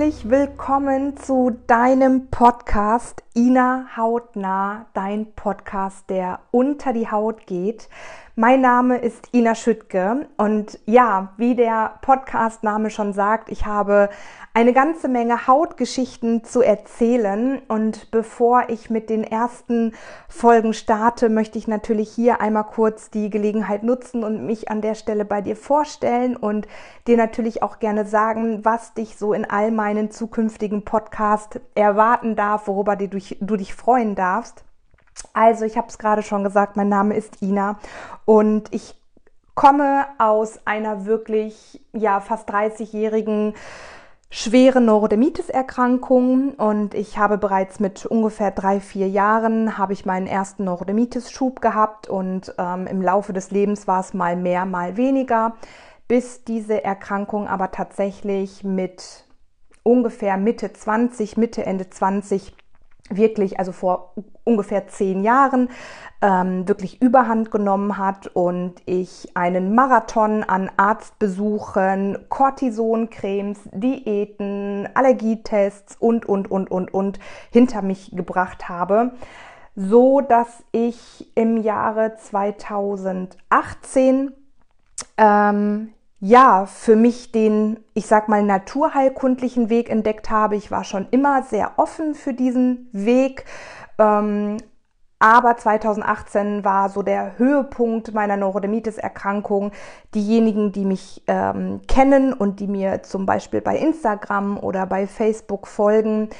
Herzlich willkommen zu deinem Podcast Ina Hautnah, dein Podcast, der unter die Haut geht. Mein Name ist Ina Schüttke und ja, wie der Podcastname schon sagt, ich habe eine ganze Menge Hautgeschichten zu erzählen und bevor ich mit den ersten Folgen starte, möchte ich natürlich hier einmal kurz die Gelegenheit nutzen und mich an der Stelle bei dir vorstellen und dir natürlich auch gerne sagen, was dich so in all meinen zukünftigen Podcasts erwarten darf, worüber du dich freuen darfst. Also, ich habe es gerade schon gesagt, mein Name ist Ina. Und ich komme aus einer wirklich, ja, fast 30-jährigen schweren Neurodermitis-Erkrankung. Und ich habe bereits mit ungefähr drei, vier Jahren habe ich meinen ersten Neurodermitis-Schub gehabt. Und ähm, im Laufe des Lebens war es mal mehr, mal weniger, bis diese Erkrankung aber tatsächlich mit ungefähr Mitte 20, Mitte, Ende 20 wirklich, also vor ungefähr zehn Jahren, ähm, wirklich überhand genommen hat und ich einen Marathon an Arztbesuchen, Cortisoncremes, Diäten, Allergietests und, und, und, und, und hinter mich gebracht habe, so dass ich im Jahre 2018 ähm, ja, für mich den, ich sag mal, naturheilkundlichen Weg entdeckt habe. Ich war schon immer sehr offen für diesen Weg. Ähm, aber 2018 war so der Höhepunkt meiner Neurodermitis-Erkrankung. Diejenigen, die mich ähm, kennen und die mir zum Beispiel bei Instagram oder bei Facebook folgen,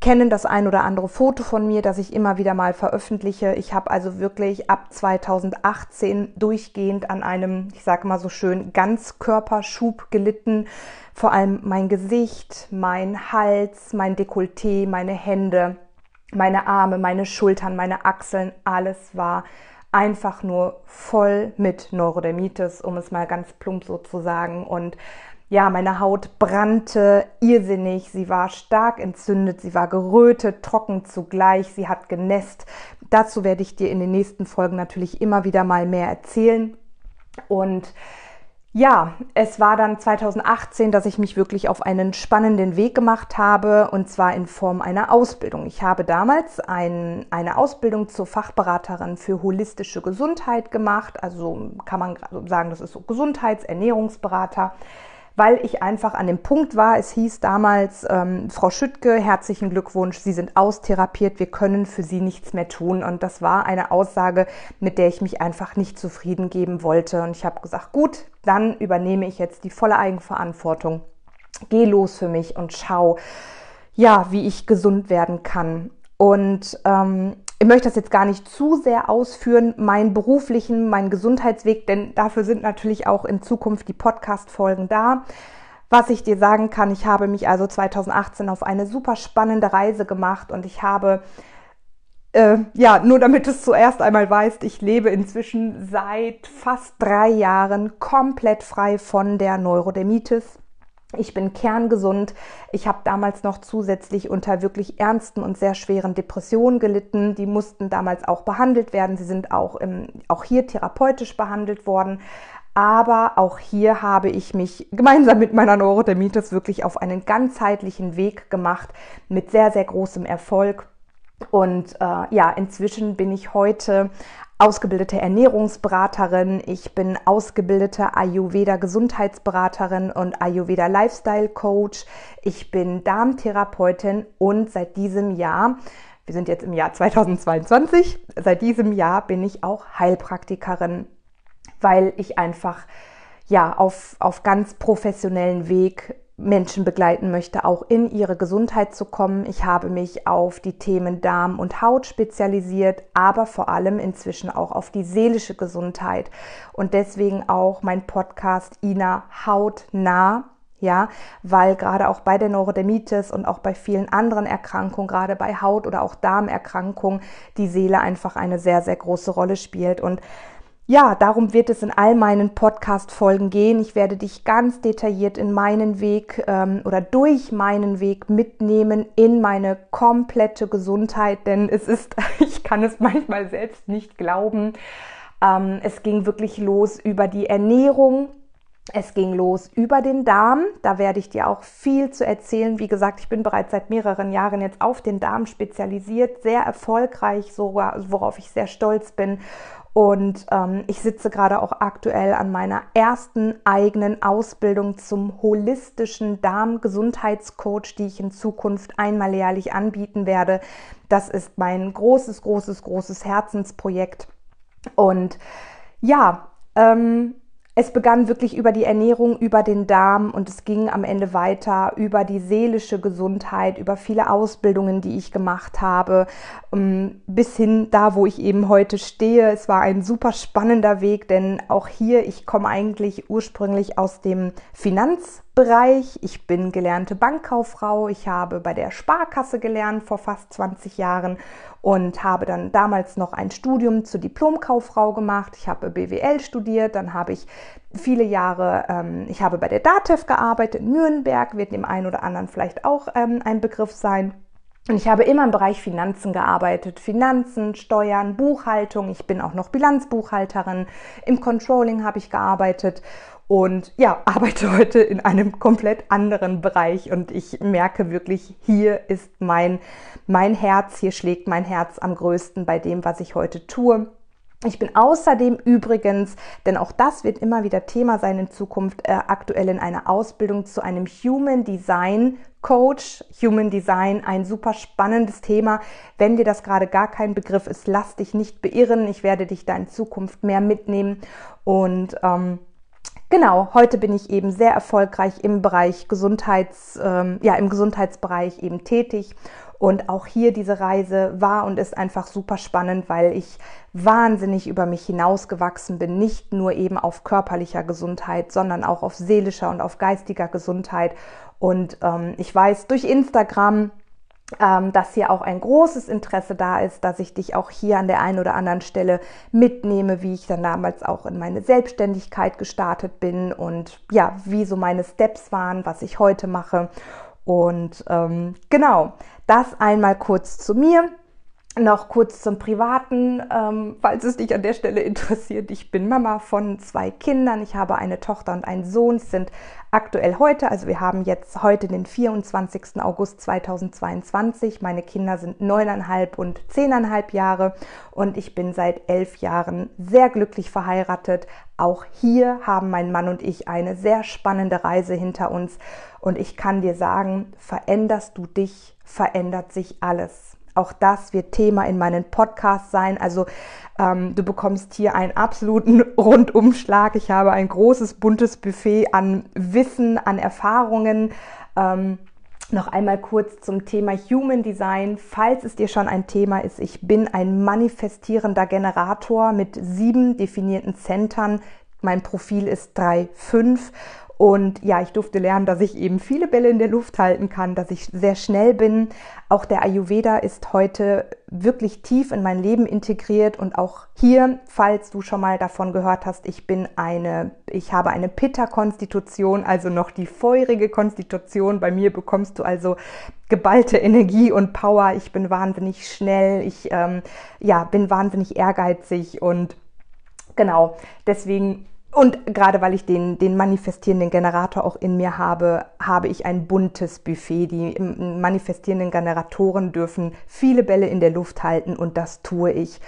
kennen das ein oder andere Foto von mir, das ich immer wieder mal veröffentliche. Ich habe also wirklich ab 2018 durchgehend an einem, ich sage mal so schön, Ganzkörperschub gelitten. Vor allem mein Gesicht, mein Hals, mein Dekolleté, meine Hände, meine Arme, meine Schultern, meine Achseln, alles war einfach nur voll mit Neurodermitis, um es mal ganz plump so zu sagen. Und ja, meine Haut brannte irrsinnig, sie war stark entzündet, sie war gerötet, trocken zugleich, sie hat genässt. Dazu werde ich dir in den nächsten Folgen natürlich immer wieder mal mehr erzählen. Und ja, es war dann 2018, dass ich mich wirklich auf einen spannenden Weg gemacht habe und zwar in Form einer Ausbildung. Ich habe damals ein, eine Ausbildung zur Fachberaterin für holistische Gesundheit gemacht. Also kann man sagen, das ist so Gesundheitsernährungsberater weil ich einfach an dem Punkt war, es hieß damals, ähm, Frau Schüttke, herzlichen Glückwunsch, Sie sind austherapiert, wir können für Sie nichts mehr tun. Und das war eine Aussage, mit der ich mich einfach nicht zufrieden geben wollte. Und ich habe gesagt, gut, dann übernehme ich jetzt die volle Eigenverantwortung. Geh los für mich und schau, ja, wie ich gesund werden kann. Und ähm, ich möchte das jetzt gar nicht zu sehr ausführen, meinen beruflichen, meinen Gesundheitsweg, denn dafür sind natürlich auch in Zukunft die Podcast-Folgen da. Was ich dir sagen kann, ich habe mich also 2018 auf eine super spannende Reise gemacht und ich habe, äh, ja, nur damit du es zuerst einmal weißt, ich lebe inzwischen seit fast drei Jahren komplett frei von der Neurodermitis. Ich bin kerngesund. Ich habe damals noch zusätzlich unter wirklich ernsten und sehr schweren Depressionen gelitten. Die mussten damals auch behandelt werden. Sie sind auch, im, auch hier therapeutisch behandelt worden. Aber auch hier habe ich mich gemeinsam mit meiner Neurodermitis wirklich auf einen ganzheitlichen Weg gemacht mit sehr, sehr großem Erfolg. Und äh, ja, inzwischen bin ich heute ausgebildete Ernährungsberaterin, ich bin ausgebildete Ayurveda Gesundheitsberaterin und Ayurveda Lifestyle Coach, ich bin Darmtherapeutin und seit diesem Jahr, wir sind jetzt im Jahr 2022, seit diesem Jahr bin ich auch Heilpraktikerin, weil ich einfach ja auf, auf ganz professionellen Weg Menschen begleiten möchte, auch in ihre Gesundheit zu kommen. Ich habe mich auf die Themen Darm und Haut spezialisiert, aber vor allem inzwischen auch auf die seelische Gesundheit und deswegen auch mein Podcast Ina Hautnah. Ja, weil gerade auch bei der Neurodermitis und auch bei vielen anderen Erkrankungen, gerade bei Haut- oder auch Darmerkrankungen, die Seele einfach eine sehr, sehr große Rolle spielt. Und ja, darum wird es in all meinen Podcast-Folgen gehen. Ich werde dich ganz detailliert in meinen Weg ähm, oder durch meinen Weg mitnehmen in meine komplette Gesundheit, denn es ist, ich kann es manchmal selbst nicht glauben. Ähm, es ging wirklich los über die Ernährung, Es ging los über den Darm. Da werde ich dir auch viel zu erzählen. Wie gesagt, ich bin bereits seit mehreren Jahren jetzt auf den Darm spezialisiert, sehr erfolgreich, sogar, worauf ich sehr stolz bin. Und ähm, ich sitze gerade auch aktuell an meiner ersten eigenen Ausbildung zum holistischen Darmgesundheitscoach, die ich in Zukunft einmal jährlich anbieten werde. Das ist mein großes, großes, großes Herzensprojekt. Und ja, ähm, es begann wirklich über die Ernährung, über den Darm und es ging am Ende weiter über die seelische Gesundheit, über viele Ausbildungen, die ich gemacht habe, ähm, bis hin da, wo ich eben heute stehe. Es war ein super spannender Weg, denn auch hier, ich komme eigentlich ursprünglich aus dem Finanz Bereich. Ich bin gelernte Bankkauffrau. Ich habe bei der Sparkasse gelernt vor fast 20 Jahren und habe dann damals noch ein Studium zur Diplomkauffrau gemacht. Ich habe BWL studiert, dann habe ich viele Jahre, ähm, ich habe bei der DATEV gearbeitet in Nürnberg, wird dem einen oder anderen vielleicht auch ähm, ein Begriff sein. Und ich habe immer im Bereich Finanzen gearbeitet. Finanzen, Steuern, Buchhaltung. Ich bin auch noch Bilanzbuchhalterin. Im Controlling habe ich gearbeitet und ja, arbeite heute in einem komplett anderen Bereich und ich merke wirklich, hier ist mein, mein Herz, hier schlägt mein Herz am größten bei dem, was ich heute tue. Ich bin außerdem übrigens, denn auch das wird immer wieder Thema sein in Zukunft, äh, aktuell in einer Ausbildung zu einem Human Design Coach. Human Design, ein super spannendes Thema. Wenn dir das gerade gar kein Begriff ist, lass dich nicht beirren. Ich werde dich da in Zukunft mehr mitnehmen und ähm, Genau, heute bin ich eben sehr erfolgreich im Bereich Gesundheits, ähm, ja, im Gesundheitsbereich eben tätig. Und auch hier diese Reise war und ist einfach super spannend, weil ich wahnsinnig über mich hinausgewachsen bin. Nicht nur eben auf körperlicher Gesundheit, sondern auch auf seelischer und auf geistiger Gesundheit. Und ähm, ich weiß durch Instagram, ähm, dass hier auch ein großes Interesse da ist, dass ich dich auch hier an der einen oder anderen Stelle mitnehme, wie ich dann damals auch in meine Selbstständigkeit gestartet bin und ja, wie so meine Steps waren, was ich heute mache. Und ähm, genau, das einmal kurz zu mir. Noch kurz zum Privaten, ähm, falls es dich an der Stelle interessiert. Ich bin Mama von zwei Kindern. Ich habe eine Tochter und einen Sohn. Sie sind aktuell heute, also wir haben jetzt heute den 24. August 2022. Meine Kinder sind neuneinhalb und zehneinhalb Jahre und ich bin seit elf Jahren sehr glücklich verheiratet. Auch hier haben mein Mann und ich eine sehr spannende Reise hinter uns und ich kann dir sagen, veränderst du dich, verändert sich alles. Auch das wird Thema in meinen Podcasts sein. Also ähm, du bekommst hier einen absoluten Rundumschlag. Ich habe ein großes, buntes Buffet an Wissen, an Erfahrungen. Ähm, noch einmal kurz zum Thema Human Design. Falls es dir schon ein Thema ist, ich bin ein manifestierender Generator mit sieben definierten Centern. Mein Profil ist 3,5 und ja, ich durfte lernen, dass ich eben viele Bälle in der Luft halten kann, dass ich sehr schnell bin. Auch der Ayurveda ist heute wirklich tief in mein Leben integriert und auch hier, falls du schon mal davon gehört hast, ich bin eine, ich habe eine Pitta-Konstitution, also noch die feurige Konstitution. Bei mir bekommst du also geballte Energie und Power. Ich bin wahnsinnig schnell, ich ähm, ja, bin wahnsinnig ehrgeizig und genau, deswegen und gerade weil ich den, den manifestierenden Generator auch in mir habe, habe ich ein buntes Buffet. Die manifestierenden Generatoren dürfen viele Bälle in der Luft halten und das tue ich.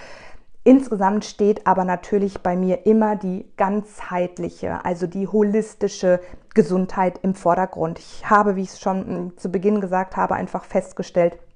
Insgesamt steht aber natürlich bei mir immer die ganzheitliche, also die holistische Gesundheit im Vordergrund. Ich habe, wie ich es schon hm, zu Beginn gesagt habe, einfach festgestellt, ähm,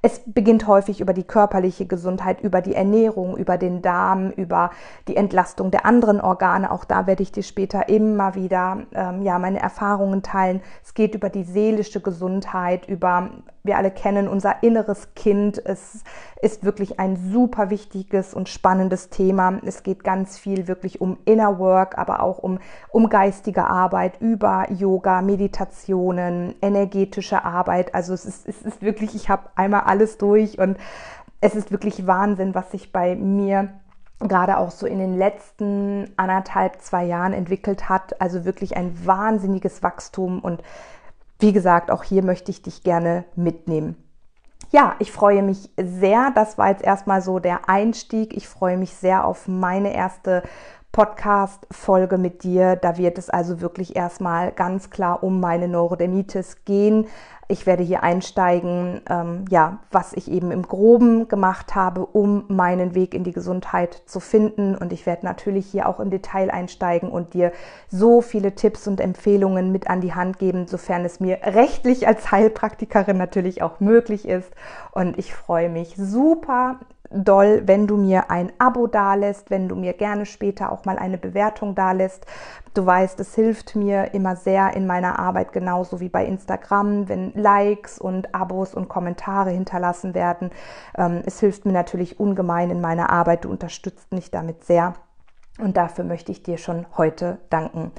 es beginnt häufig über die körperliche Gesundheit, über die Ernährung, über den Darm, über die Entlastung der anderen Organe. Auch da werde ich dir später immer wieder ähm, ja, meine Erfahrungen teilen. Es geht über die seelische Gesundheit, über, wir alle kennen unser inneres Kind. Es ist wirklich ein super wichtiges und spannendes Thema. Es geht ganz viel wirklich um Inner Work, aber auch um, um geistige Arbeit, über Yoga, Meditationen, energetische Arbeit. Also es ist, es ist wirklich, ich habe einmal alles durch und es ist wirklich Wahnsinn, was sich bei mir gerade auch so in den letzten anderthalb, zwei Jahren entwickelt hat. Also wirklich ein wahnsinniges Wachstum und wie gesagt, auch hier möchte ich dich gerne mitnehmen. Ja, ich freue mich sehr. Das war jetzt erstmal so der Einstieg. Ich freue mich sehr auf meine erste Podcast-Folge mit dir. Da wird es also wirklich erstmal ganz klar um meine Neurodermitis gehen. Ich werde hier einsteigen, ähm, ja, was ich eben im Groben gemacht habe, um meinen Weg in die Gesundheit zu finden. Und ich werde natürlich hier auch im Detail einsteigen und dir so viele Tipps und Empfehlungen mit an die Hand geben, sofern es mir rechtlich als Heilpraktikerin natürlich auch möglich ist. Und ich freue mich super doll, wenn du mir ein Abo dalässt, wenn du mir gerne später auch mal eine Bewertung dalässt. Du weißt, es hilft mir immer sehr in meiner Arbeit, genauso wie bei Instagram, wenn Likes und Abos und Kommentare hinterlassen werden. Ähm, es hilft mir natürlich ungemein in meiner Arbeit. Du unterstützt mich damit sehr. Und dafür möchte ich dir schon heute danken.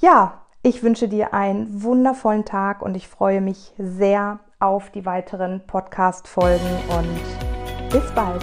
Ja, ich wünsche dir einen wundervollen Tag und ich freue mich sehr auf die weiteren Podcast-Folgen und bis bald.